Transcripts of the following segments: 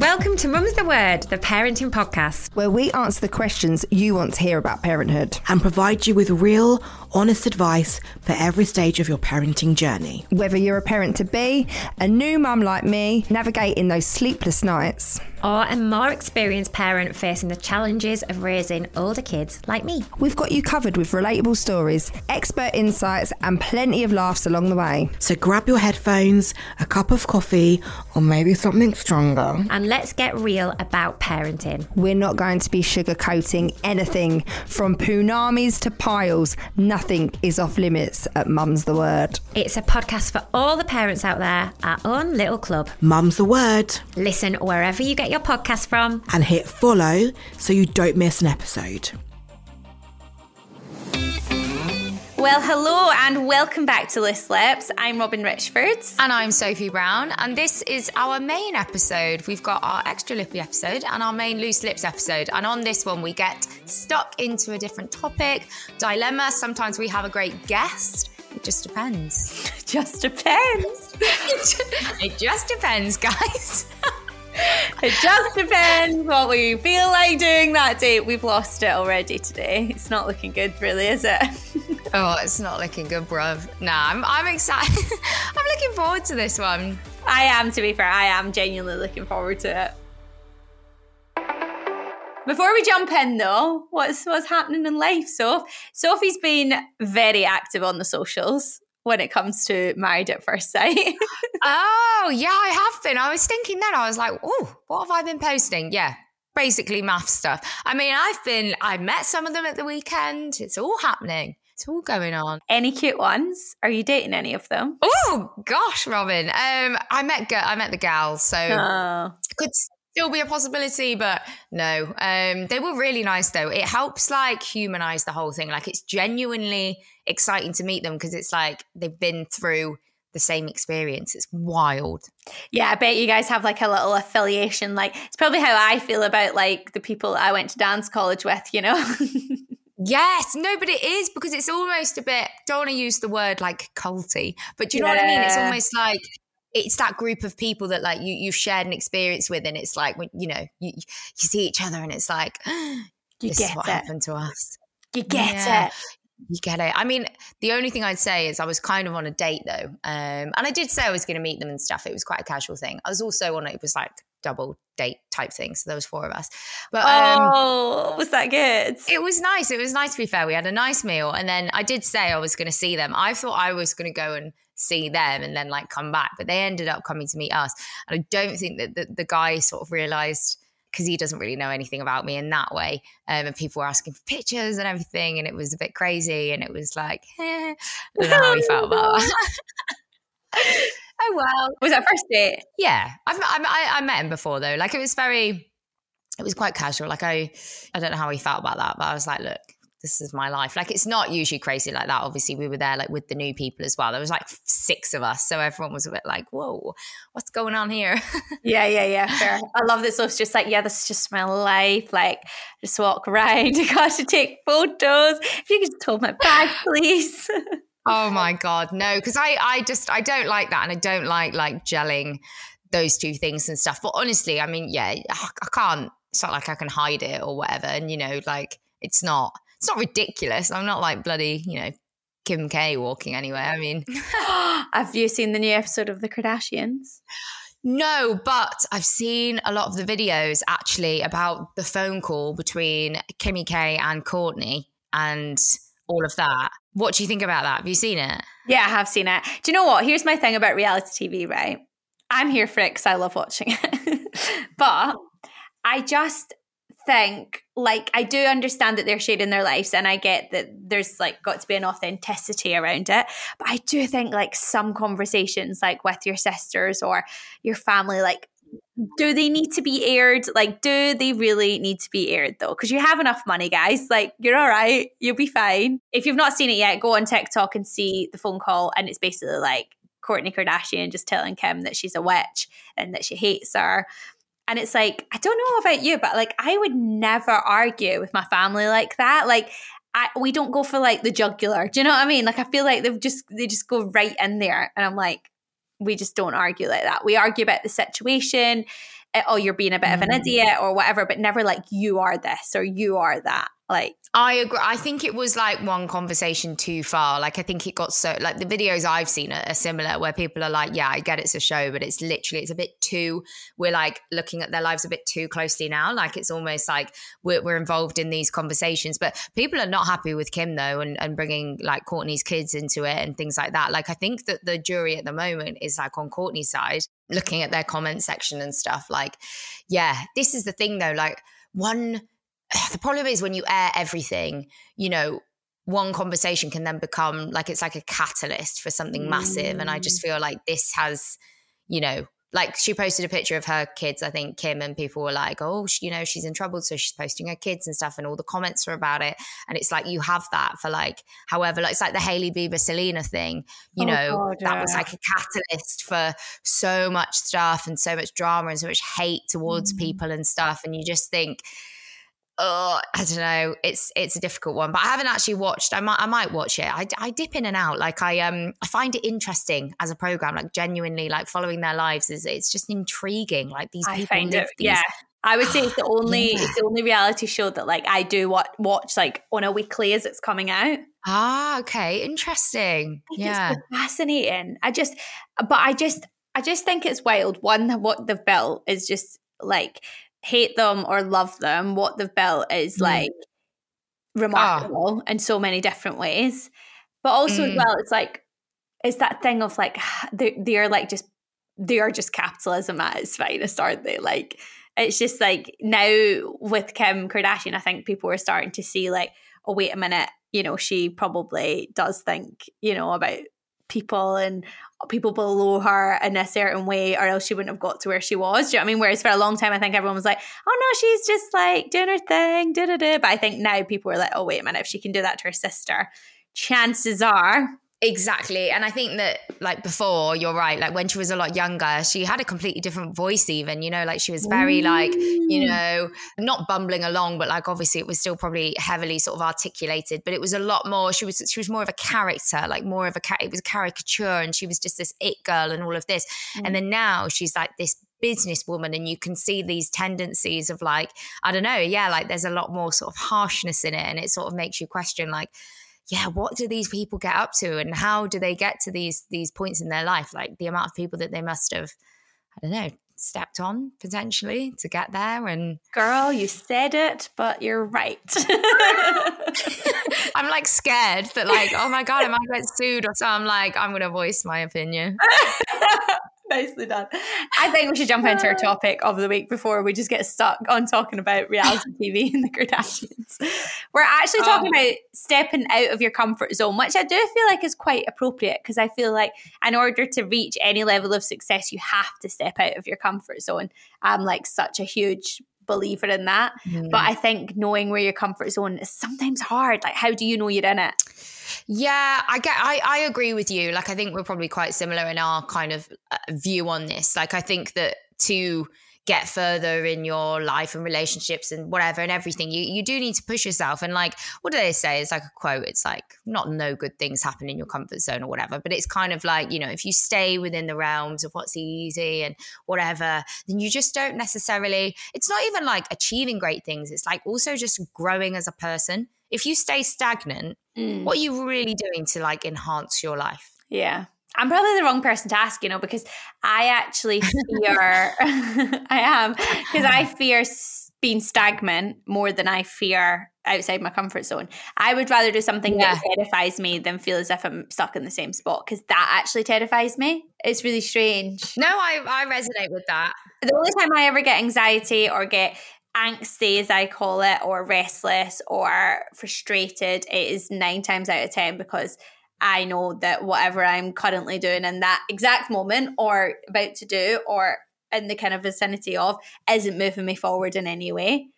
Welcome to Mum's the Word, the parenting podcast. where we answer the questions you want to hear about parenthood. and provide you with real, honest advice for every stage of your parenting journey. Whether you're a parent to be, a new mum like me, navigating those sleepless nights. Or a more experienced parent facing the challenges of raising older kids like me. We've got you covered with relatable stories, expert insights, and plenty of laughs along the way. So grab your headphones, a cup of coffee, or maybe something stronger. And let's get real about parenting. We're not going to be sugarcoating anything from punamis to piles. Nothing is off limits at Mum's the Word. It's a podcast for all the parents out there, our own little club. Mum's the word. Listen wherever you get your podcast from. And hit follow so you don't miss an episode. Well, hello and welcome back to Loose Lips. I'm Robyn Richford. And I'm Sophie Brown, and this is our main episode. We've got our extra lippy episode and our main loose lips episode. And on this one, we get stuck into a different topic, dilemma. Sometimes we have a great guest. It just depends. Just depends. it just depends, guys. It just depends what we feel like doing that day. We've lost it already today. It's not looking good, really, is it? oh, it's not looking good, bruv. Nah, I'm, I'm excited. I'm looking forward to this one. I am, to be fair, I am genuinely looking forward to it. Before we jump in, though, what's what's happening in life? So, Sophie's been very active on the socials when it comes to Married at First Sight. oh, yeah, I have been. I was thinking then, I was like, oh, what have I been posting? Yeah, basically MAFS stuff. I mean, I've been, I met some of them at the weekend. It's all happening. It's all going on. Any cute ones? Are you dating any of them? Oh gosh, Robyn. Um, I met I met the gals, so Oh. could still be a possibility, but no. Um, they were really nice though. It helps like humanize the whole thing. Like it's genuinely exciting to meet them because it's like they've been through the same experience. It's wild. Yeah, I bet you guys have like a little affiliation. Like it's probably how I feel about like the people I went to dance college with, you know? Yes, no, but it is because it's almost a bit. Don't want to use the word like culty, but do you know what I mean? It's almost like it's that group of people that like you you've shared an experience with, and it's like when you know you you see each other, and it's like You this get is what it. happened to us. You get Yeah. it. You get it. I mean, the only thing I'd say is I was kind of on a date though, um, and I did say I was going to meet them and stuff. It was quite a casual thing. I was also on it was like double date type thing, so there was four of us. But um, oh, was that good? it was nice. It was nice to be fair. We had a nice meal, and then I did say I was going to see them. I thought I was going to go and see them and then like come back, but they ended up coming to meet us. And I don't think that the, the guy sort of realized because he doesn't really know anything about me in that way. Um, and people were asking for pictures and everything, and it was a bit crazy. And it was like, eh, I don't know how he felt about that. oh well, Was that first date? yeah, I've, I, I, I met him before though. Like it was very, it was quite casual. Like I, I don't know how he felt about that, but I was like, look, this is my life. Like it's not usually crazy like that. Obviously, we were there like with the new people as well. There was like six of us, so everyone was a bit like, whoa, what's going on here? Yeah, yeah, yeah. Fair. I love this. So it's just like, yeah, this is just my life. Like, just walk around. You got to take photos. If you could just hold my bag, please. oh my god, no, because I, I just, I don't like that, and I don't like like gelling those two things and stuff. But honestly, I mean, yeah, I can't. It's not like I can hide it or whatever. And you know, like it's not, it's not ridiculous. I'm not like bloody, you know, Kim K walking anywhere. I mean, have you seen the new episode of The Kardashians? No, but I've seen a lot of the videos actually about the phone call between Kimmy K and Kourtney and all of that. What do you think about that? Have you seen it? Yeah, I have seen it. Do you know what? Here's my thing about reality TV, right? I'm here for it because I love watching it. but I just think like I do understand that they're sharing their lives and I get that there's like got to be an authenticity around it. But I do think like some conversations like with your sisters or your family, like do they need to be aired? Like, do they really need to be aired though? Because you have enough money, guys. Like, you're all right. You'll be fine. If you've not seen it yet, go on TikTok and see the phone call. And it's basically like Kourtney Kardashian just telling Kim that she's a witch and that she hates her. And it's like, I don't know about you, but like, I would never argue with my family like that. Like, I, we don't go for like the jugular. Do you know what I mean? Like, I feel like they've just, they just go right in there. And I'm like, we just don't argue like that. We argue about the situation. Eh, oh, you're being a bit of an mm. idiot or whatever, but never like you are this or you are that. Like I agree. I think it was like one conversation too far. Like I think it got so like the videos I've seen are, are, similar where people are like, yeah, I get it's a show, but it's literally it's a bit too. We're like looking at their lives a bit too closely now. Like it's almost like we're, we're involved in these conversations. But people are not happy with Kim though, and and bringing like Kourtney's kids into it and things like that. Like I think that the jury at the moment is like on Kourtney's side, looking at their comment section and stuff. Like, yeah, this is the thing though. Like one the problem is when you air everything, you know, one conversation can then become like it's like a catalyst for something mm. massive. And I just feel like this has, you know, like she posted a picture of her kids, I think Kim, and people were like, oh, she, you know, she's in trouble. So she's posting her kids and stuff, and all the comments were about it. And it's like you have that for like, however, like it's like the Hailey Bieber Selena thing, you oh, know, God, yeah. that was like a catalyst for so much stuff and so much drama and so much hate towards mm. people and stuff. And you just think, oh, I don't know. It's it's a difficult one, but I haven't actually watched. I might I might watch it. I, I dip in and out. Like I um I find it interesting as a program. Like genuinely, like following their lives is it's just intriguing. Like these people live it, these. Yeah. I would say it's the only yeah. it's the only reality show that like I do watch, watch like on a weekly as it's coming out. Ah, okay, interesting. yeah, fascinating. I just, but I just, I just think it's wild. One, what they've built is just like hate them or love them, what they've built is mm. like remarkable in so many different ways. But also mm. as well, it's like it's that thing of like they they are like just they are just capitalism at its finest, aren't they? Like it's just like now with Kim Kardashian, I think people are starting to see like, oh wait a minute, you know, she probably does think, you know, about people and people below her in a certain way or else she wouldn't have got to where she was. Do you know what I mean? Whereas for a long time I think everyone was like, oh no, she's just like doing her thing, da da da. But I think now people are like, oh wait a minute, if she can do that to her sister, chances are Exactly. And I think that, like before, you're right. Like when she was a lot younger, she had a completely different voice, even, you know, like she was very, like, you know, not bumbling along, but like obviously it was still probably heavily sort of articulated, but it was a lot more, she was, she was more of a character, like more of a, it was a caricature and she was just this it girl and all of this. Mm. And then now she's like this businesswoman and you can see these tendencies of like, I don't know, yeah, like there's a lot more sort of harshness in it and it sort of makes you question, like, yeah, what do these people get up to? And how do they get to these these points in their life? Like the amount of people that they must have, I don't know, stepped on potentially to get there and girl you said it but you're right. I'm like scared that like oh my god i might get sued or so i'm like i'm gonna voice my opinion Nicely done. I think we should jump into our topic of the week before we just get stuck on talking about reality TV and the Kardashians. We're actually talking um, about stepping out of your comfort zone, which I do feel like is quite appropriate because I feel like in order to reach any level of success, you have to step out of your comfort zone. I'm like such a huge believer in that. Mm. But I think knowing where your comfort zone is sometimes hard. Like, how do you know you're in it? Yeah, I get. I I agree with you. Like, I think we're probably quite similar in our kind of uh, view on this. Like, I think that to get further in your life and relationships and whatever and everything you you do need to push yourself. And like what do they say? It's like a quote. It's like not no good things happen in your comfort zone or whatever but it's kind of like you know if you stay within the realms of what's easy and whatever then you just don't necessarily it's not even like achieving great things. It's like also just growing as a person. If you stay stagnant Mm. what are you really doing to like enhance your life? Yeah. I'm probably the wrong person to ask, you know, because I actually fear, I am, because I fear being stagnant more than I fear outside my comfort zone. I would rather do something that terrifies me than feel as if I'm stuck in the same spot because that actually terrifies me. It's really strange. no i i resonate with that The only time I ever get anxiety or get angsty, as I call it, or restless or frustrated, it is nine times out of 10 because I know that whatever I'm currently doing in that exact moment or about to do or in the kind of vicinity of isn't moving me forward in any way.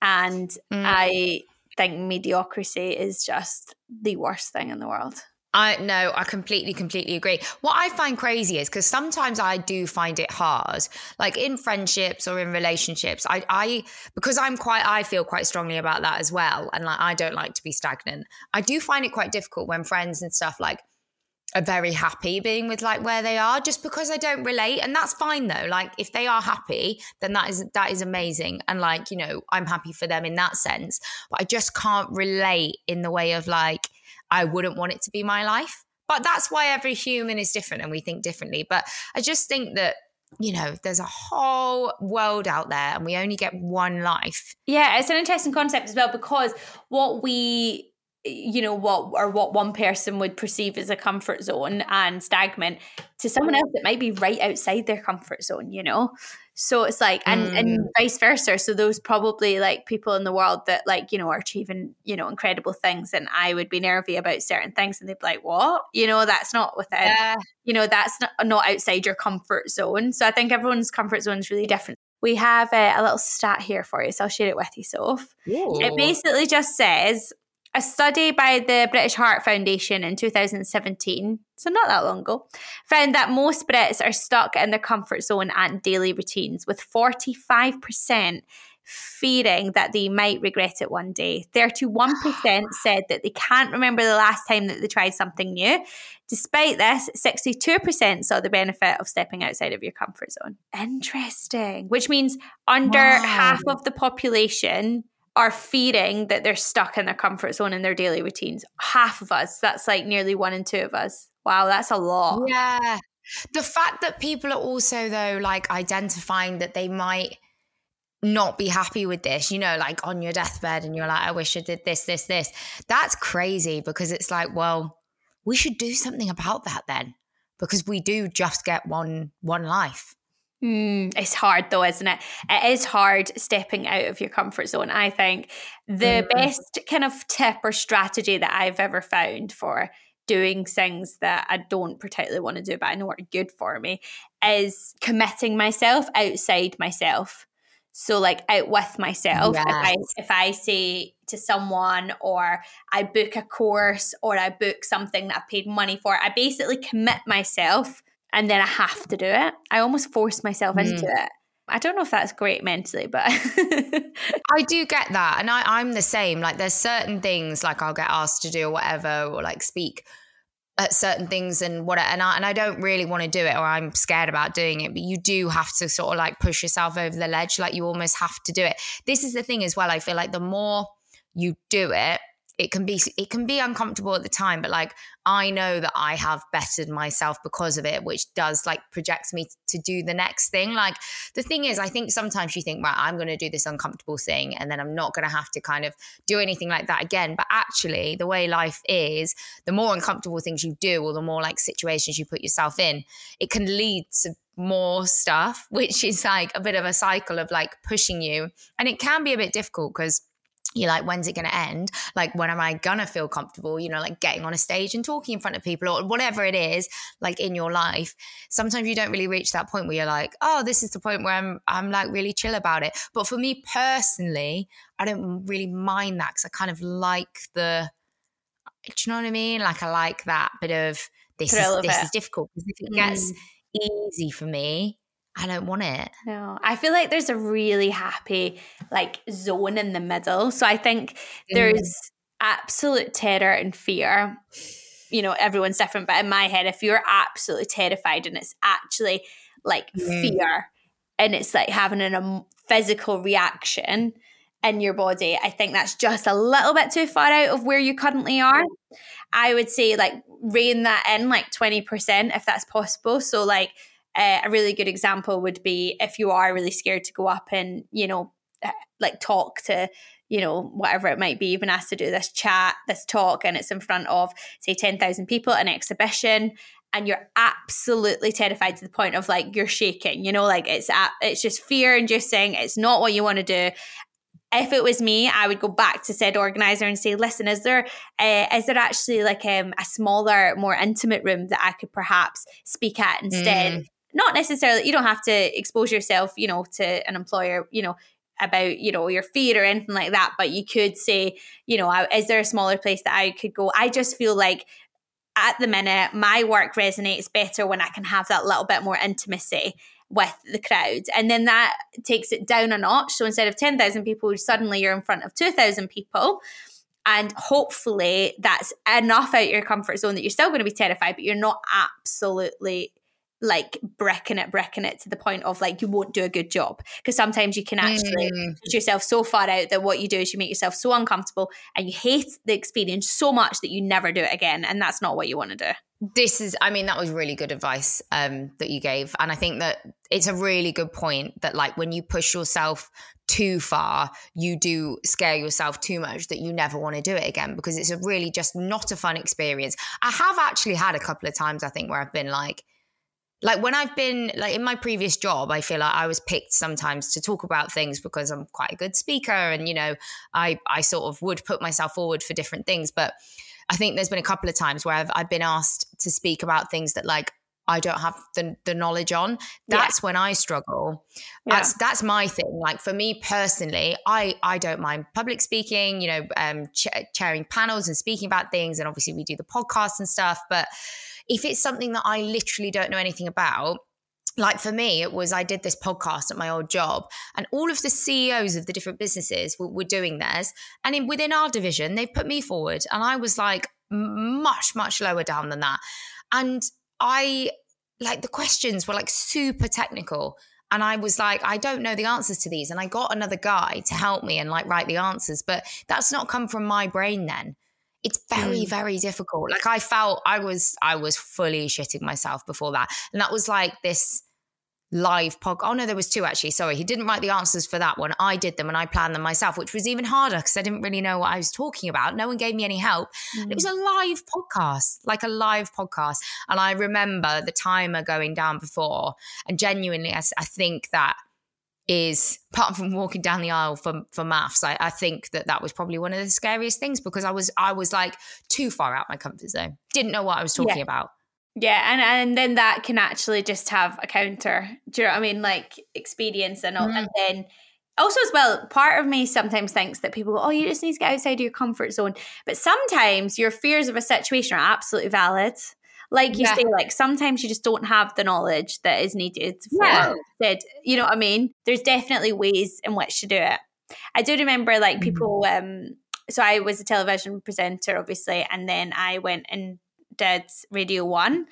And Mm. I think mediocrity is just the worst thing in the world. I no, I completely, completely agree. What I find crazy is because sometimes I do find it hard, like in friendships or in relationships. I, I, because I'm quite, I feel quite strongly about that as well, and like I don't like to be stagnant. I do find it quite difficult when friends and stuff like are very happy being with like where they are, just because I don't relate, and that's fine though. Like if they are happy, then that is that is amazing, and like you know, I'm happy for them in that sense. But I just can't relate in the way of like I wouldn't want it to be my life. But that's why every human is different and we think differently. But I just think that, you know, there's a whole world out there and we only get one life. Yeah, it's an interesting concept as well because what we you know what or what one person would perceive as a comfort zone and stagnant to someone else it might be right outside their comfort zone you know? So it's like and and mm. vice versa. So those probably like people in the world that like you know are achieving you know incredible things and i would be nervy about certain things and they'd be like what? You know that's not within Yeah. you know that's not, not outside your comfort zone. So i think everyone's comfort zone is really different. We have a, a little stat here for you so i'll share it with you soph. It basically just says a study by the British Heart Foundation in 2017, so not that long ago, found that most Brits are stuck in their comfort zone and daily routines, with 45% fearing that they might regret it one day. 31% said that they can't remember the last time that they tried something new. Despite this, 62% saw the benefit of stepping outside of your comfort zone. Interesting. Which means under Wow. half of the population are fearing that they're stuck in their comfort zone in their daily routines. Half of us. That's like nearly one in two of us. Wow, that's a lot. Yeah. The fact that people are also, though, like identifying that they might not be happy with this, you know, like on your deathbed and you're like, I wish I did this, this, this. That's crazy because it's like, well, we should do something about that then because we do just get one one life. Mm, it's hard though, isn't it? It is hard stepping out of your comfort zone. I think the Mhm. best kind of tip or strategy that I've ever found for doing things that I don't particularly want to do, but I know are good for me, is committing myself outside myself. So like out with myself. If I if I say to someone or I book a course or I book something that I've paid money for, I basically commit myself and then I have to do it. I almost force myself into hmm. it. I don't know if that's great mentally, but I do get that. And I, I'm the same. Like there's certain things like I'll get asked to do or whatever, or like speak at certain things and what and I and I don't really want to do it or I'm scared about doing it, but you do have to sort of like push yourself over the ledge. Like you almost have to do it. This is the thing as well. I feel like the more you do it, it can be it can be uncomfortable at the time but like i know that i have bettered myself because of it which does like projects me to do the next thing. Like the thing is i think sometimes you think right i'm going to do this uncomfortable thing and then i'm not going to have to kind of do anything like that again. But actually the way life is the more uncomfortable things you do or the more like situations you put yourself in it can lead to more stuff which is like a bit of a cycle of like pushing you. And it can be a bit difficult because you're like, when's it going to end? Like, when am I going to feel comfortable, you know, like getting on a stage and talking in front of people or whatever it is, like in your life. Sometimes you don't really reach that point where you're like, oh, this is the point where I'm, I'm like really chill about it. But for me personally, I don't really mind that because I kind of like the, do you know what I mean? Like, I like that bit of this, Thrill is, of this it. is difficult because if it Mm. gets easy for me, I don't want it. No, I feel like there's a really happy like zone in the middle. So I think there's mm. absolute terror and fear. You know, everyone's different, but in my head, if you're absolutely terrified and it's actually like mm. fear and it's like having a physical reaction in your body, I think that's just a little bit too far out of where you currently are. I would say like rein that in like 20% if that's possible. So like uh, a really good example would be if you are really scared to go up and, you know, uh, like talk to, you know, whatever it might be, you've been asked to do this chat, this talk, and it's in front of, say, 10,000 people, an exhibition, and you're absolutely terrified to the point of like you're shaking, you know, like it's it's just fear inducing. It's not what you want to do if it was me, I would go back to said organizer and say, "Listen, is there uh, is there actually like um, a smaller, more intimate room that I could perhaps speak at instead? Mm not necessarily you don't have to expose yourself you know to an employer you know about you know your feet or anything like that but you could say you know uh, is there a smaller place that i could go? I just feel like at the minute my work resonates better when i can have that little bit more intimacy with the crowd and then that takes it down a notch. So instead of 10,000 people suddenly you're in front of 2,000 people and hopefully that's enough out your comfort zone that you're still going to be terrified but you're not absolutely like bricking it, bricking it to the point of like you won't do a good job. Because sometimes you can actually mm. put yourself so far out that what you do is you make yourself so uncomfortable and you hate the experience so much that you never do it again. And that's not what you want to do. This is, I mean, that was really good advice um, that you gave. And I think that it's a really good point that, like, when you push yourself too far, you do scare yourself too much that you never want to do it again because it's a really just not a fun experience. I have actually had a couple of times, I think, where I've been like, like when I've been like in my previous job, I feel like I was picked sometimes to talk about things because I'm quite a good speaker and you know, I I sort of would put myself forward for different things. But I think there's been a couple of times where I've I've been asked to speak about things that like I don't have the, the knowledge on. That's yeah. when I struggle. Yeah. That's that's my thing. Like for me personally, I I don't mind public speaking. You know, um, ch- chairing panels and speaking about things, and obviously we do the podcast and stuff. But if it's something that I literally don't know anything about, like for me, it was I did this podcast at my old job, and all of the CEOs of the different businesses were, were doing theirs. And in, within our division, they put me forward, and I was like much, much lower down than that. And I like the questions were like super technical. And I was like, I don't know the answers to these. And I got another guy to help me and like write the answers, but that's not come from my brain then it's very mm. very difficult. Like i felt i was i was fully shitting myself before that. And that was like this live pod oh no there was two actually. Sorry. He didn't write the answers for that one. I did them and i planned them myself which was even harder because i didn't really know what i was talking about. No one gave me any help. Mm. it was a live podcast like a live podcast. And i remember the timer going down before and genuinely i, I think that is apart from walking down the aisle for for MAFS I, I, think that that was probably one of the scariest things because i was i was like too far out my comfort zone. Didn't know what i was talking yeah. about. Yeah and and then that can actually just have a counter. Do you know what i mean? Like experience and all mm. and then also as well part of me sometimes thinks that people go oh you just need to get outside of your comfort zone. But sometimes your fears of a situation are absolutely valid like you yeah. say, like sometimes you just don't have the knowledge that is needed for yeah. You know what I mean? There's definitely ways in which to do it. I do remember like mm-hmm. people um so I was a television presenter obviously and then I went and did Radio 1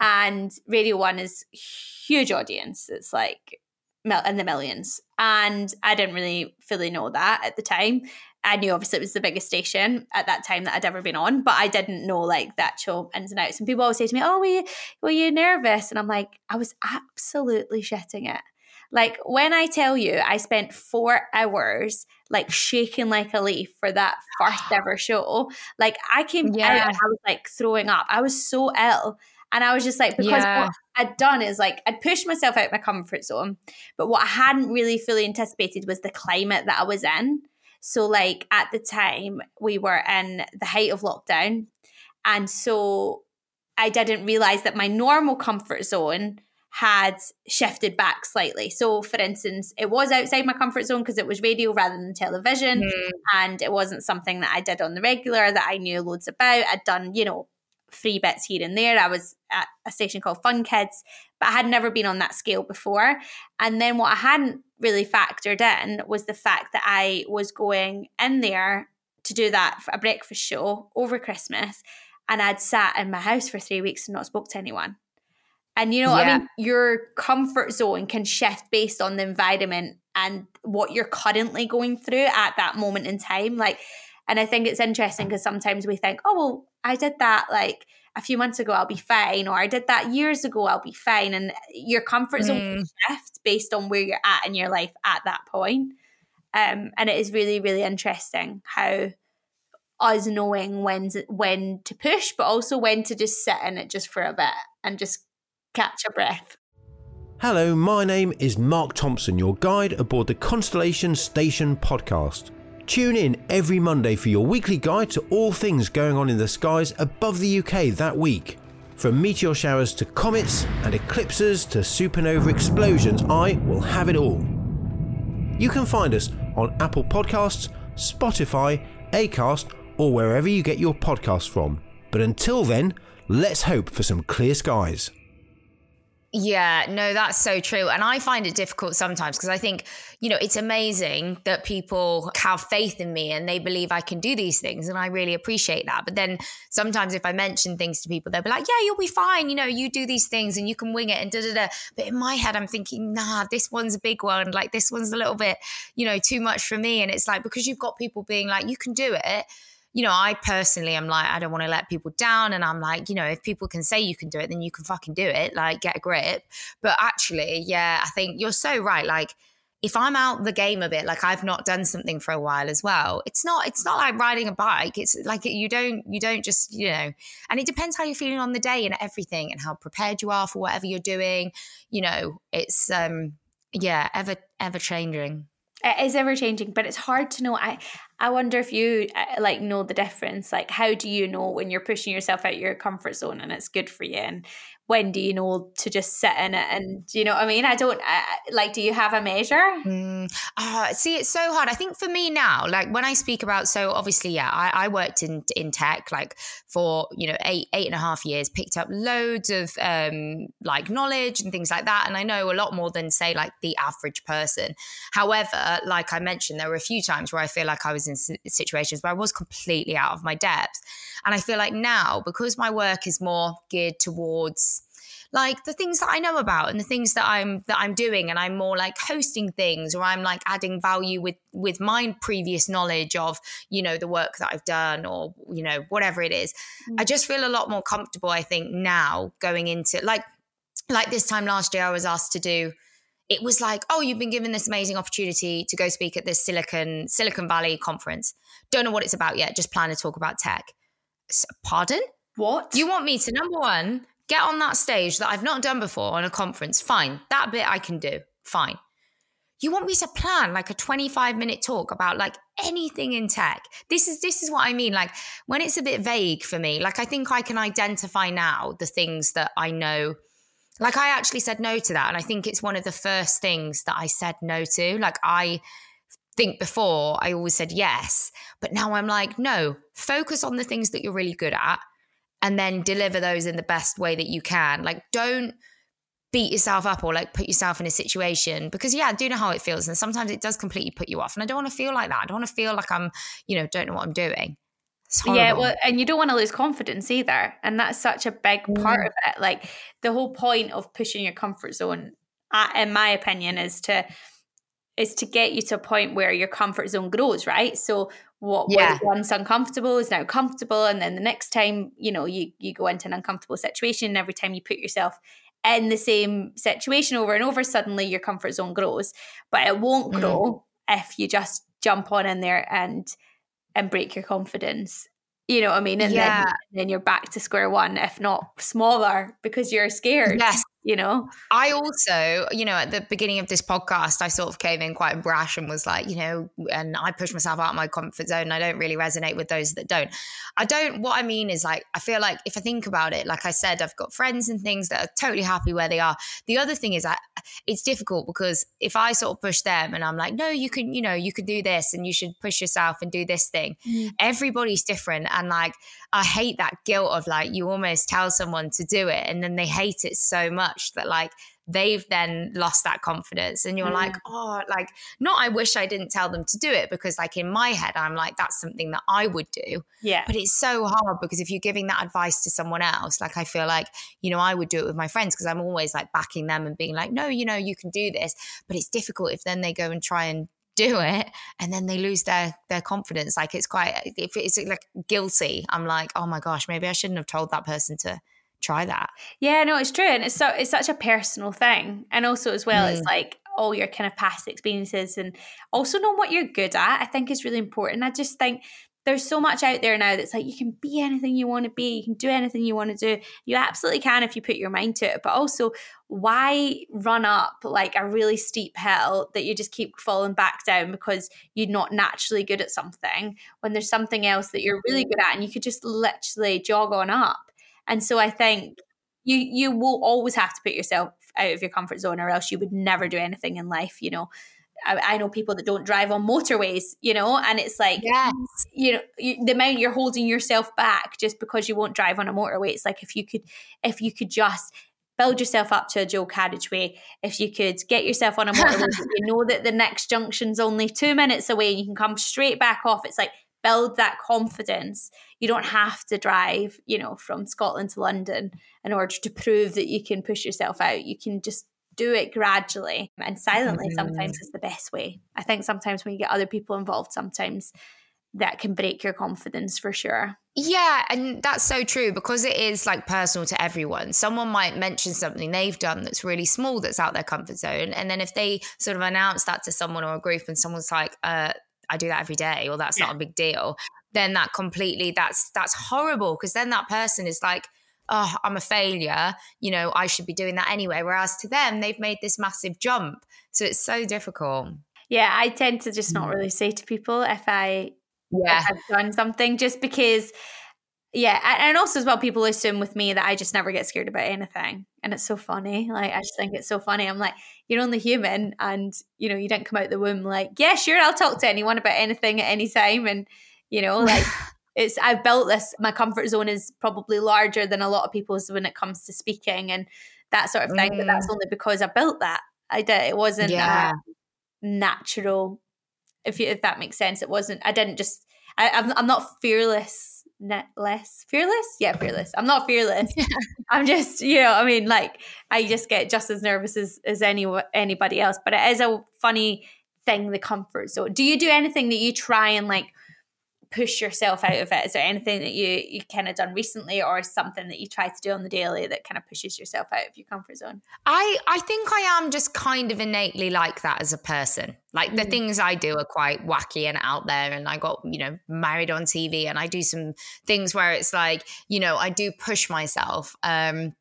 and Radio 1 is huge audience. It's like in the millions. And I didn't really fully know that at the time. I knew obviously it was the biggest station at that time that I'd ever been on, but I didn't know like the actual ins and outs. And people always say to me, "Oh, were you were you nervous?" And I'm like, I was absolutely shitting it. Like when I tell you, I spent four hours like shaking like a leaf for that first ever show. Like I came yeah. out, I was like throwing up. I was so ill. And I was just like, because yeah. what I'd done is like, I'd pushed myself out my comfort zone. But what I hadn't really fully anticipated was the climate that I was in. So, like, at the time, we were in the height of lockdown. And so I didn't realize that my normal comfort zone had shifted back slightly. So, for instance, it was outside my comfort zone because it was radio rather than television. Mm. And it wasn't something that I did on the regular that I knew loads about. I'd done, you know, free bits here and there. I was at a station called Fun Kids, but I had never been on that scale before. And then what I hadn't really factored in was the fact that I was going in there to do that a breakfast show over Christmas, and I'd sat in my house for three weeks and not spoke to anyone. And you know, yeah. I mean, your comfort zone can shift based on the environment and what you're currently going through at that moment in time. Like, and I think it's interesting because sometimes we think, oh, well, I did that like a few months ago, I'll be fine, or I did that years ago, I'll be fine. And your comfort zone mm. shift based on where you're at in your life at that point. Um, and it is really, really interesting how us knowing when to, when to push, but also when to just sit in it just for a bit and just catch a breath. Hello, my name is Mark Thompson, your guide aboard the Constellation Station podcast. Tune in every Monday for your weekly guide to all things going on in the skies above the UK that week. From meteor showers to comets and eclipses to supernova explosions, I will have it all. You can find us on Apple Podcasts, Spotify, Acast, or wherever you get your podcasts from. But until then, let's hope for some clear skies. Yeah, no, that's so true. And I find it difficult sometimes because I think, you know, it's amazing that people have faith in me and they believe I can do these things. And I really appreciate that. But then sometimes if I mention things to people, they'll be like, yeah, you'll be fine. You know, you do these things and you can wing it and da da da. But in my head, I'm thinking, nah, this one's a big one. Like this one's a little bit, you know, too much for me. And it's like, because you've got people being like, you can do it you know, I personally am like, I don't want to let people down. And I'm like, you know, if people can say you can do it, then you can fucking do it. Like, get a grip. But actually, yeah, I think you're so right. Like, if I'm out the game a bit, like I've not done something for a while as well, it's not it's not like riding a bike. It's like you don't you don't just you know, and it depends how you're feeling on the day and everything, and how prepared you are for whatever you're doing. You know, it's um yeah, ever ever changing. It is ever changing, but it's hard to know. I I wonder if you uh, like know the difference. Like, how do you know when you're pushing yourself out your comfort zone and it's good for you, and do you know to just sit in it and you know what I mean? I don't like. Do you have a measure? Mm, uh, see, it's so hard. I think for me now, like when I speak about, so obviously, yeah, I, I, worked in in tech like for you know eight eight and a half years, picked up loads of um, like knowledge and things like that, and I know a lot more than say like the average person. However, like I mentioned, there were a few times where I feel like I was in situations where I was completely out of my depth, and I feel like now because my work is more geared towards like the things that I know about and the things that I'm that I'm doing and I'm more like hosting things or I'm like adding value with with my previous knowledge of you know the work that I've done or you know whatever it is. Mm-hmm. I just feel a lot more comfortable I think now going into like like this time last year I was asked to do it was like oh you've been given this amazing opportunity to go speak at this Silicon Silicon Valley conference. Don't know what it's about yet just plan to talk about tech. Pardon? What? You want me to number one get on that stage that I've not done before on a conference. Fine. That bit I can do. Fine. You want me to plan like a 25 minute talk about like anything in tech. This is this is what I mean like when it's a bit vague for me. Like I think I can identify now the things that I know like I actually said no to that and I think it's one of the first things that I said no to. Like I think before I always said yes, but now I'm like no, focus on the things that you're really good at and then deliver those in the best way that you can. Like, don't beat yourself up or like put yourself in a situation because yeah, I do know how it feels. And sometimes it does completely put you off. And I don't want to feel like that. I don't want to feel like I'm, you know, don't know what I'm doing. Yeah, well, and you don't want to lose confidence either. And that's such a big part of it. Like the whole point of pushing your comfort zone, uh, in my opinion, is to is to get you to a point where your comfort zone grows, right? So what yeah. was once uncomfortable is now comfortable, and then the next time you know you you go into an uncomfortable situation, every time you put yourself in the same situation over and over, suddenly your comfort zone grows. But it won't mm. grow mm. if you just jump on in there and and break your confidence. You know what I mean? And yeah. then, then you're back to square one, if not smaller, because you're scared. Yes you know i also you know at the beginning of this podcast i sort of came in quite brash and was like you know and i push myself out of my comfort zone i don't really resonate with those that don't i don't what i mean is like i feel like if i think about it like i said i've got friends and things that are totally happy where they are the other thing is i it's difficult because if I sort of push them and I'm like, no, you can, you know, you can do this and you should push yourself and do this thing. Mm. Everybody's different. And like, I hate that guilt of like, you almost tell someone to do it and then they hate it so much that like, they've then lost that confidence and you're mm. like oh like not i wish i didn't tell them to do it because like in my head i'm like that's something that i would do. Yeah. But it's so hard because if you're giving that advice to someone else like i feel like you know i would do it with my friends because i'm always like backing them and being like no you know you can do this. But it's difficult if then they go and try and do it and then they lose their their confidence. Like it's quite if it's like guilty i'm like oh my gosh maybe i shouldn't have told that person to try that. Yeah, no, it's true. And it's so it's such a personal thing. And also as well, mm. it's like all your kind of past experiences and also know what you're good at, I think is really important. I just think there's so much out there now that's like you can be anything you want to be, you can do anything you want to do. You absolutely can if you put your mind to it. But also, why run up like a really steep hill that you just keep falling back down because you're not naturally good at something when there's something else that you're really good at and you could just literally jog on up? And so I think you you will always have to put yourself out of your comfort zone or else you would never do anything in life, you know. I, I know people that don't drive on motorways, you know, and it's like, yes. you know, you, the amount you're holding yourself back just because you won't drive on a motorway. It's like if you could, if you could just build yourself up to a dual carriageway. If you could get yourself on a motorway, you know that the next junction's only two minutes away and you can come straight back off. It's like build that confidence. You don't have to drive, you know, from Scotland to London in order to prove that you can push yourself out. You can just do it gradually and silently mm-hmm. sometimes is the best way. I think sometimes when you get other people involved, sometimes that can break your confidence for sure. Yeah, and that's so true because it is like personal to everyone. Someone might mention something they've done that's really small that's out their comfort zone. And then if they sort of announce that to someone or a group and someone's like, uh, I do that every day or that's yeah. not a big deal, then that completely that's that's horrible because then that person is like, oh, I'm a failure. You know, I should be doing that anyway. Whereas to them, they've made this massive jump. So it's so difficult. Yeah, I tend to just not mm. really say to people if I yeah. If I've done something just because yeah, and also as well, people assume with me that I just never get scared about anything, and it's so funny. Like I just think it's so funny. I'm like, you're only human, and you know, you didn't come out the womb like, yeah, sure, I'll talk to anyone about anything at any time, and you know, like it's I've built this. My comfort zone is probably larger than a lot of people's when it comes to speaking and that sort of thing. Mm. But that's mm. only because I built that. I did. It wasn't yeah. natural. If you, if that makes sense, it wasn't. I didn't just. I, I'm, I'm not fearless less? Fearless? Yeah fearless. I'm not fearless. Yeah. i'm just you know i mean like i just get just as nervous as as any anybody else but it is a funny thing the comfort zone. Do you do anything that you try and like push yourself out of it? Is there anything that you you kind of done recently, or something that you try to do on the daily that kind of pushes yourself out of your comfort zone? I I think I am just kind of innately like that as a person. Like the mm. things I do are quite wacky and out there, and I got you know married on TV, and I do some things where it's like you know I do push myself. Um,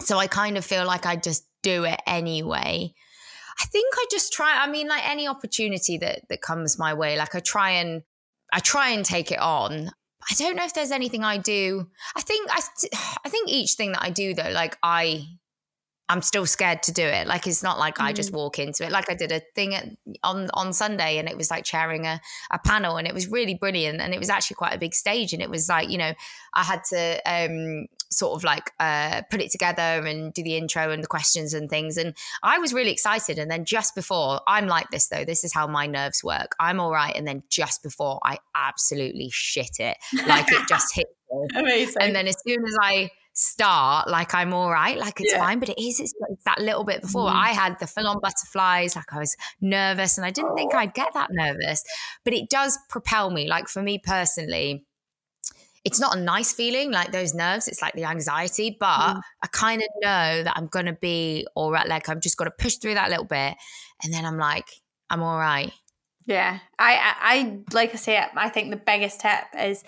so I kind of feel like I just do it anyway. I think I just try. I mean, like any opportunity that that comes my way, like I try and I try and take it on. I don't know if there's anything I do. I think I, I think each thing that I do though, like I I'm still scared to do it. Like it's not like mm. I just mm. walk into it. Like I did a thing at, on on Sunday, and it was like chairing a, a panel, and it was really brilliant. And it was actually quite a big stage, and it was like you know I had to um, sort of like uh, put it together and do the intro and the questions and things. And I was really excited. And then just before, I'm like this though. This is how my nerves work. I'm all right, and then just before, I absolutely shit it. Like it just hit. Me. Amazing. And then as soon as I start like I'm all right, like it's yeah. fine, but it is it's, it's, that little bit before. Mm. I had the full on butterflies, like I was nervous and I didn't think I'd get that nervous, but it does propel me. Like for me personally, it's not a nice feeling like those nerves it's like the anxiety but mm. i kind of know that i'm going to be all right like i've just got to push through that little bit and then i'm like i'm all right yeah i i, I like i say i think the biggest tip is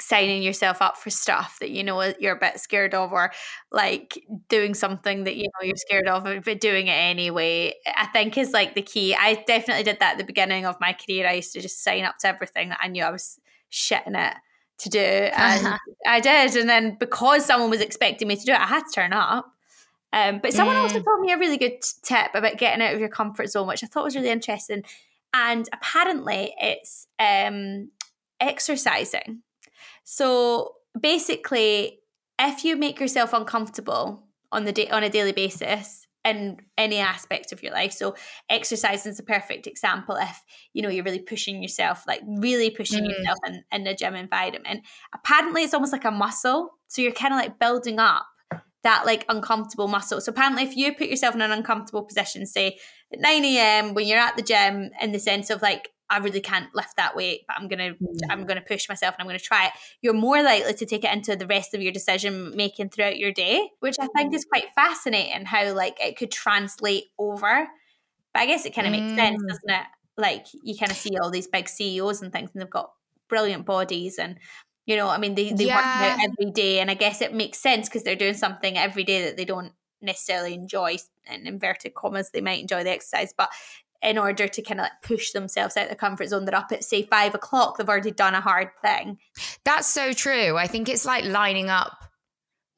signing yourself up for stuff that you know you're a bit scared of or like doing something that you know you're scared of but doing it anyway i think is like the key i definitely did that at the beginning of my career i used to just sign up to everything that i knew i was shitting it to do and i did and then because someone was expecting me to do it i had to turn up Um, but someone mm. also told me a really good tip about getting out of your comfort zone, which I thought was really interesting. And apparently, it's um, exercising. So basically, if you make yourself uncomfortable on the day on a daily basis in any aspect of your life, so exercising is a perfect example. If you know you're really pushing yourself, like really pushing mm. yourself in, in the gym environment, apparently it's almost like a muscle. So you're kind of like building up that like uncomfortable muscle. So apparently, if you put yourself in an uncomfortable position, say at 9 a.m. when you're at the gym, in the sense of like I really can't lift that weight, but I'm gonna mm. I'm gonna push myself and I'm gonna try it. You're more likely to take it into the rest of your decision making throughout your day, which I think is mm. quite fascinating how like it could translate over. But I guess it kind of makes sense, mm. doesn't it? Like you kind of see all these big CEOs and things, and they've got brilliant bodies and you know, I mean, they, they yeah. work out every day, and I guess it makes sense because they're doing something every day that they don't necessarily enjoy. In inverted commas, they might enjoy the exercise, but in order to kind of like push themselves out of the comfort zone. They're up at say five o'clock, they've already done a hard thing. That's so true. I think it's like lining up,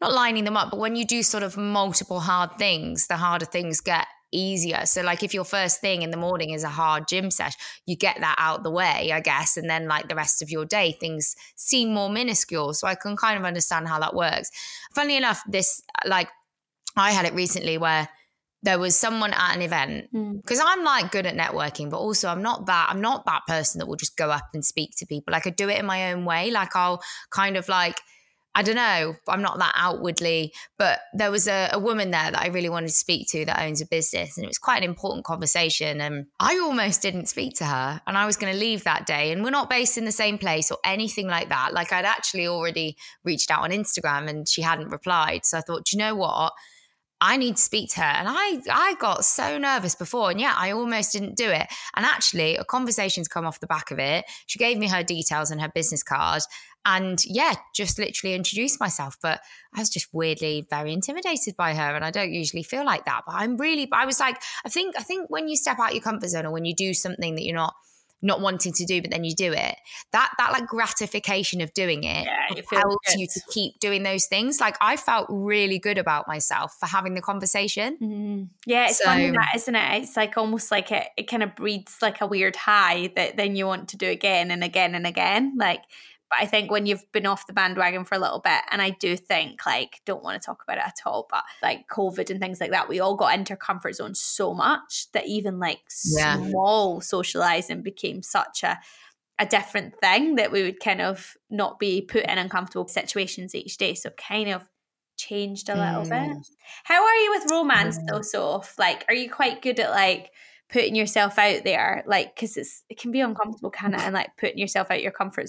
not lining them up, but when you do sort of multiple hard things, the harder things get easier. So like if your first thing in the morning is a hard gym sesh, you get that out the way, I guess, and then like the rest of your day things seem more minuscule. So I can kind of understand how that works. Funnily enough, this like I had it recently where there was someone at an event because mm. I'm like good at networking, but also I'm not that I'm not that person that will just go up and speak to people. Like I do it in my own way. Like I'll kind of like I don't know, I'm not that outwardly, but there was a, a, woman there that I really wanted to speak to that owns a business, and it was quite an important conversation. And I almost didn't speak to her, and I was going to leave that day. And we're not based in the same place or anything like that. Like I'd actually already reached out on Instagram, and she hadn't replied. So I thought, you know what? I need to speak to her. And I I got so nervous before. And yeah, I almost didn't do it. And actually, a conversation's come off the back of it. She gave me her details and her business card. And yeah, just literally introduced myself. But I was just weirdly very intimidated by her. And I don't usually feel like that. But I'm really, I was like, I think, I think when you step out your comfort zone or when you do something that you're not not wanting to do, but then you do it. That that like gratification of doing it yeah, it helps you to keep doing those things. Like I felt really good about myself for having the conversation. Mm-hmm. Yeah, it's so, funny that, isn't it? It's like almost like it, it kind of breeds like a weird high that then you want to do again and again and again. Like but I think when you've been off the bandwagon for a little bit, and I do think, like, don't want to talk about it at all, but like COVID and things like that, we all got into comfort zone so much that even like yeah. small socializing became such a a different thing that we would kind of not be put in uncomfortable situations each day. So kind of changed a little mm. bit. How are you with romance mm. though, Soph? Like, are you quite good at like putting yourself out there? Like, because it's it can be uncomfortable, kind of, and like putting yourself out your comfort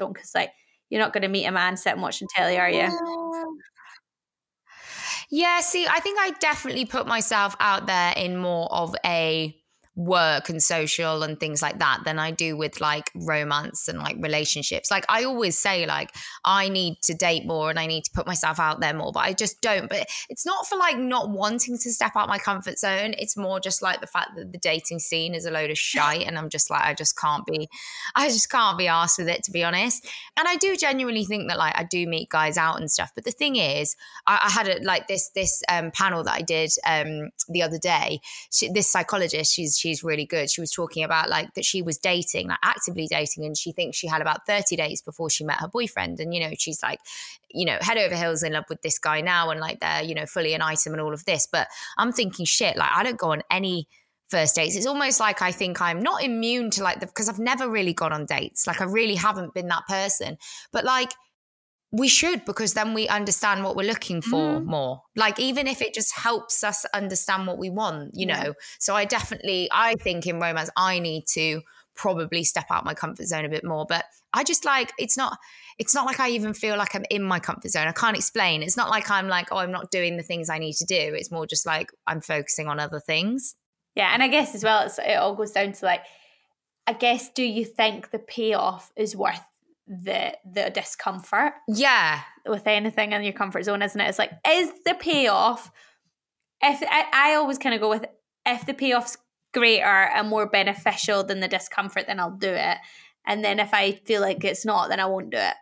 Don't, because like, you're not going to meet a man sitting watching telly, are you? Yeah, see, I think I definitely put myself out there in more of a work and social and things like that than I do with like romance and like relationships. Like I always say like I need to date more and I need to put myself out there more, but I just don't. But it's not for like not wanting to step out my comfort zone. It's more just like the fact that the dating scene is a load of shite and I'm just like I just can't be I just can't be asked with it to be honest. And I do genuinely think that like I do meet guys out and stuff. But the thing is, I, I had a like this this um panel that I did um the other day. She, this psychologist, she's she's really good. She was talking about like that she was dating, like actively dating, and she thinks she had about 30 days before she met her boyfriend. And, you know, she's like, you know, head over heels in love with this guy now and like they're, you know, fully an item and all of this. But I'm thinking, shit, like I don't go on any first dates. It's almost like I think I'm not immune to like the because I've never really gone on dates. Like I really haven't been that person. But like we should because then we understand what we're looking for mm. more. Like even if it just helps us understand what we want you yeah. know? So i definitely i think in romance i need to probably step out my comfort zone a bit more but i just like it's not it's not like i even feel like i'm in my comfort zone. I can't explain. It's not like i'm like oh i'm not doing the things i need to do. It's more just like i'm focusing on other things. Yeah and i guess as well it all goes down to like i guess do you think the payoff is worth the the discomfort. Yeah. With anything in your comfort zone, isn't it? It's like, is the payoff if I, I always kind of go with if the payoff's greater and more beneficial than the discomfort, then I'll do it. And then if I feel like it's not, then I won't do it.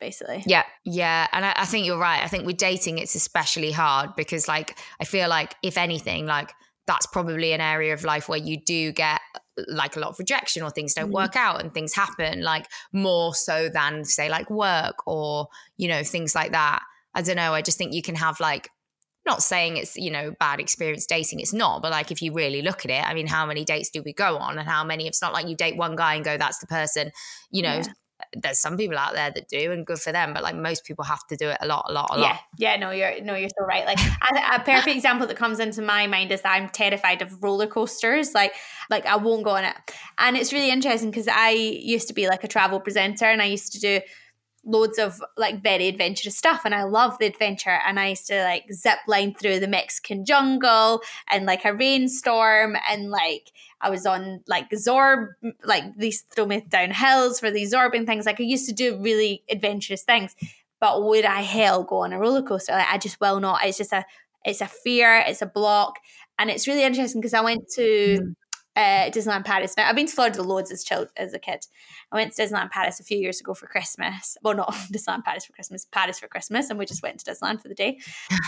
Basically. Yeah, yeah. And I, I think you're right. I think with dating it's especially hard because like I feel like if anything, like that's probably an area of life where you do get like a lot of rejection or things don't mm. work out and things happen like more so than say like work or you know things like that. I don't know i just think you can have like not saying it's you know bad experience dating it's not but like if you really look at it i mean how many dates do we go on? And how many it's not like you date one guy and go that's the person you know yeah there's some people out there that do and good for them but like most people have to do it a lot a lot a yeah. lot. Yeah no you're no you're so right. Like a, a perfect example that comes into my mind is that i'm terrified of roller coasters. Like like i won't go on it. And it's really interesting because i used to be like a travel presenter and i used to do loads of like very adventurous stuff and I love the adventure and I used to like zip line through the Mexican jungle and like a rainstorm and like I was on like Zorb like these throw me down hills for these zorbing things like I used to do really adventurous things but would I hell go on a roller coaster? Like I just will not. It's just a it's a fear it's a block and it's really interesting because I went to mm uh, Disneyland Paris. Now, I've been to Florida loads as child as a kid. I went to Disneyland Paris a few years ago for Christmas. Well, not Disneyland Paris for Christmas, Paris for Christmas, and we just went to Disneyland for the day.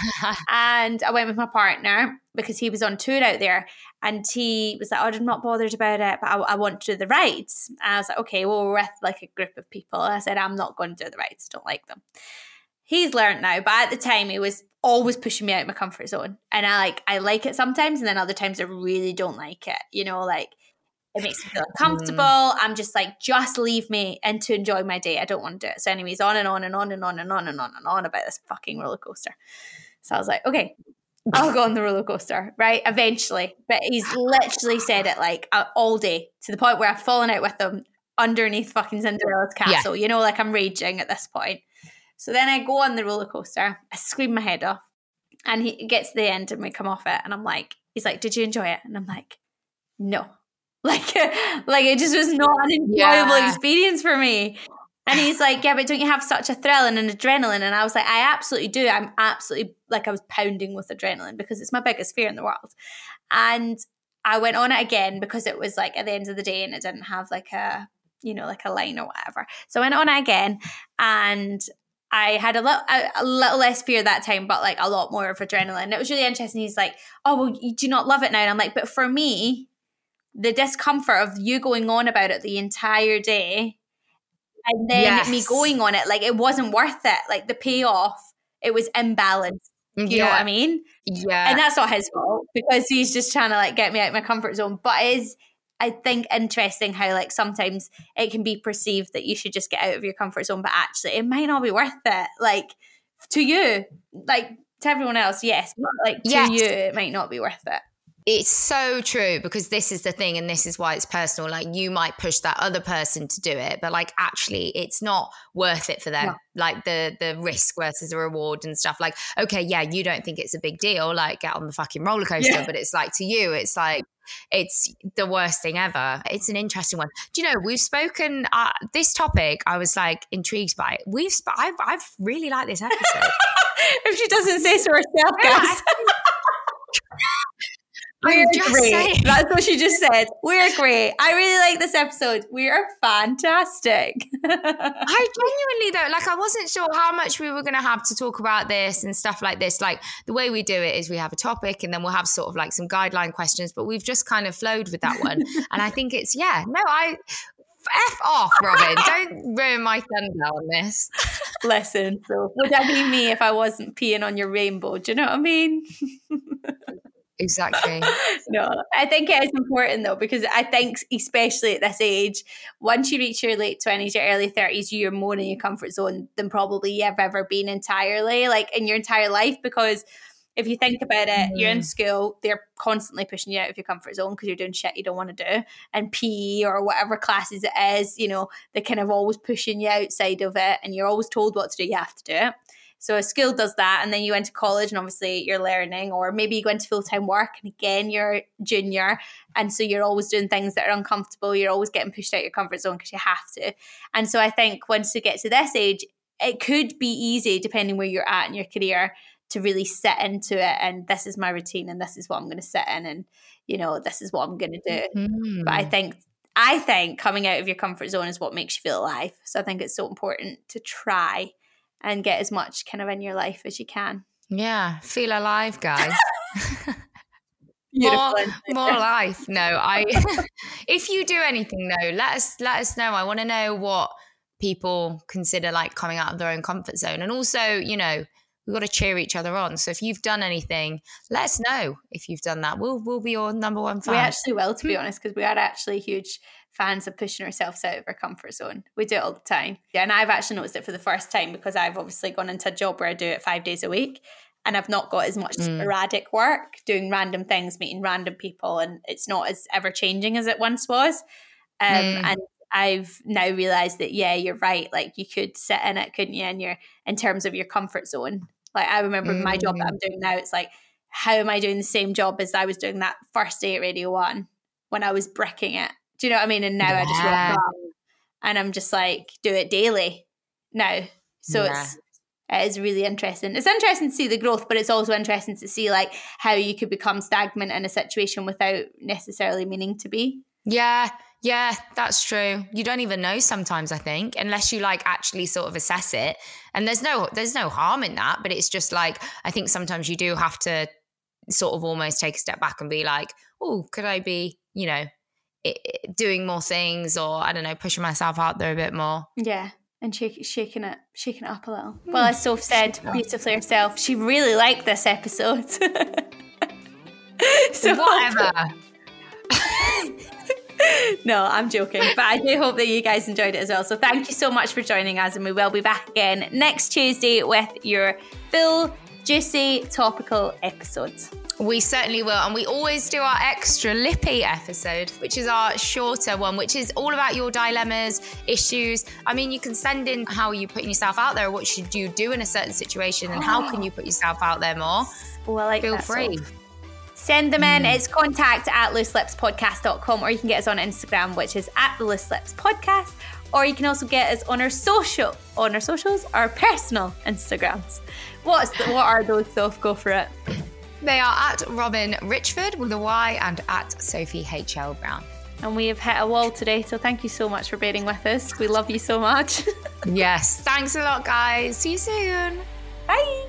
and I went with my partner because he was on tour out there, and he was like, "Oh, I'm not bothered about it, but I, I want to do the rides." And I was like, "Okay, well, we're with like a group of people." I said, "I'm not going to do the rides. Don't like them." He's learned now, but at the time he was always pushing me out of my comfort zone. And I like I like it sometimes and then other times I really don't like it. You know, like it makes me feel uncomfortable. Mm. I'm just like, just leave me and to enjoy my day. I don't want to do it. So anyways, on and on and on and on and on and on and on about this fucking roller coaster. So I was like, okay, I'll go on the roller coaster, right? Eventually. But he's literally said it like all day to the point where I've fallen out with him underneath fucking Cinderella's castle. Yeah. You know, like I'm raging at this point. So then I go on the roller coaster, I scream my head off, and he gets to the end and we come off it, and I'm like, he's like, "Did you enjoy it?" And I'm like, "No." Like, like it just was not an enjoyable yeah. experience for me. And he's like, Yeah, but don't you have such a thrill and an adrenaline? And I was like, I absolutely do. I'm absolutely like I was pounding with adrenaline because it's my biggest fear in the world. And I went on it again because it was like at the end of the day and it didn't have like a, you know, like a line or whatever. So I went on it again and I had a little, a, a, little less fear that time, but like a lot more of adrenaline. It was really interesting. He's like, "Oh, well, you do not love it now," and I'm like, "But for me, the discomfort of you going on about it the entire day, and then yes. me going on it, like it wasn't worth it. Like the payoff, it was imbalanced. You yeah. know what I mean? Yeah. And that's not his fault because he's just trying to like get me out of my comfort zone. But it is I think interesting how like sometimes it can be perceived that you should just get out of your comfort zone, but actually it might not be worth it. Like to you, like to everyone else, yes, but like to yes. you, it might not be worth it. it's so true because this is the thing and this is why it's personal like you might push that other person to do it but like actually it's not worth it for them like the the risk versus the reward and stuff like okay yeah you don't think it's a big deal like get on the fucking roller coaster Yeah. but it's like to you it's like it's the worst thing ever. It's an interesting one. Do you know we've spoken uh, this topic i was like intrigued by it. We've sp- I've, I've really liked this episode. If she doesn't say so herself, guys. We're great. saying. That's what she just said. We're great. I really like this episode. We are fantastic. I genuinely though, like I wasn't sure how much we were going to have to talk about this and stuff like this. Like the way we do it is we have a topic and then we'll have sort of like some guideline questions, but we've just kind of flowed with that one. and I think it's yeah, no, I f off, Robyn. Don't ruin my thunder on this. Listen, so would that be me if I wasn't peeing on your rainbow? Do you know what I mean? Exactly. no, I think it is important though because I think especially at this age, once you reach your late twenties, your early thirties, you're more in your comfort zone than probably you've ever been entirely, like in your entire life. Because if you think about it, you're in Mhm. school, they're constantly pushing you out of your comfort zone because you're doing shit you don't want to do, and PE or whatever classes it is, you know, they're kind of always pushing you outside of it, and you're always told what to do. You have to do it. So a school does that, and then you went to college, and obviously you're learning, or maybe you go into full time work, and again you're junior, and so you're always doing things that are uncomfortable. You're always getting pushed out of your comfort zone because you have to. And so I think once you get to this age, it could be easy, depending where you're at in your career, to really sit into it. And this is my routine, and this is what I'm going to sit in, and you know this is what I'm going to do. But I Mm. think I think coming out of your comfort zone is what makes you feel alive. So I think it's so important to try and get as much kind of in your life as you can. Yeah, feel alive, guys. More, more life. No, I. if you do anything though, let us let us know. I want to know what people consider like coming out of their own comfort zone, and also, you know, we've got to cheer each other on. So if you've done anything, let us know if you've done that. We'll we'll be your number one fan. We actually will, to be honest, because we are actually huge fans of pushing ourselves out of our comfort zone. We do it all the time. Yeah, and I've actually noticed it for the first time because I've obviously gone into a job where I do it five days a week. And I've not got as much Mm. sporadic work, doing random things, meeting random people, and it's not as ever changing as it once was. Um, Mm. And I've now realized that yeah, you're right. Like you could sit in it, couldn't you? And you're in terms of your comfort zone. Like I remember my job that I'm doing now. It's like, how am I doing the same job as I was doing that first day at Radio One when I was bricking it? Do you know what I mean? And now I just Yeah. rock up and I'm just like do it daily now. So Yeah. it's it is really interesting. It's interesting to see the growth, but it's also interesting to see like how you could become stagnant in a situation without necessarily meaning to be. Yeah, yeah, that's true. You don't even know sometimes, I think, unless you like actually sort of assess it. And there's no there's no harm in that, but it's just like I think sometimes you do have to sort of almost take a step back and be like, "Oh, could I be, you know, doing more things or I don't know, pushing myself out there a bit more." Yeah. And shake, shaking it, shaking it up a little. Hmm. Well, as Soph said beautifully herself, she really liked this episode. so Whatever. no, I'm joking, but I do hope that you guys enjoyed it as well. So thank you so much for joining us, and we will be back again next Tuesday with your full, juicy, topical episodes. We certainly will. And we always do our extra lippy episode, which is our shorter one, which is all about your dilemmas, issues. I mean, you can send in how you're putting yourself out there, what should you do in a certain situation, and how can you put yourself out there more. Well, like Feel free. Soph. Send them in. Mm. It's contact at looselipspodcast.com or you can get us on Instagram, which is at the Loose Lips Podcast. Or you can also get us on our social, on our socials, our personal Instagrams. What's the, what are those, Soph? Go for it. They are at Robyn Richford with a Y and at Sophie HL Brown. And we have hit a wall today, so thank you so much for bearing with us. We love you so much. Yes. Thanks a lot, guys. See you soon. Bye.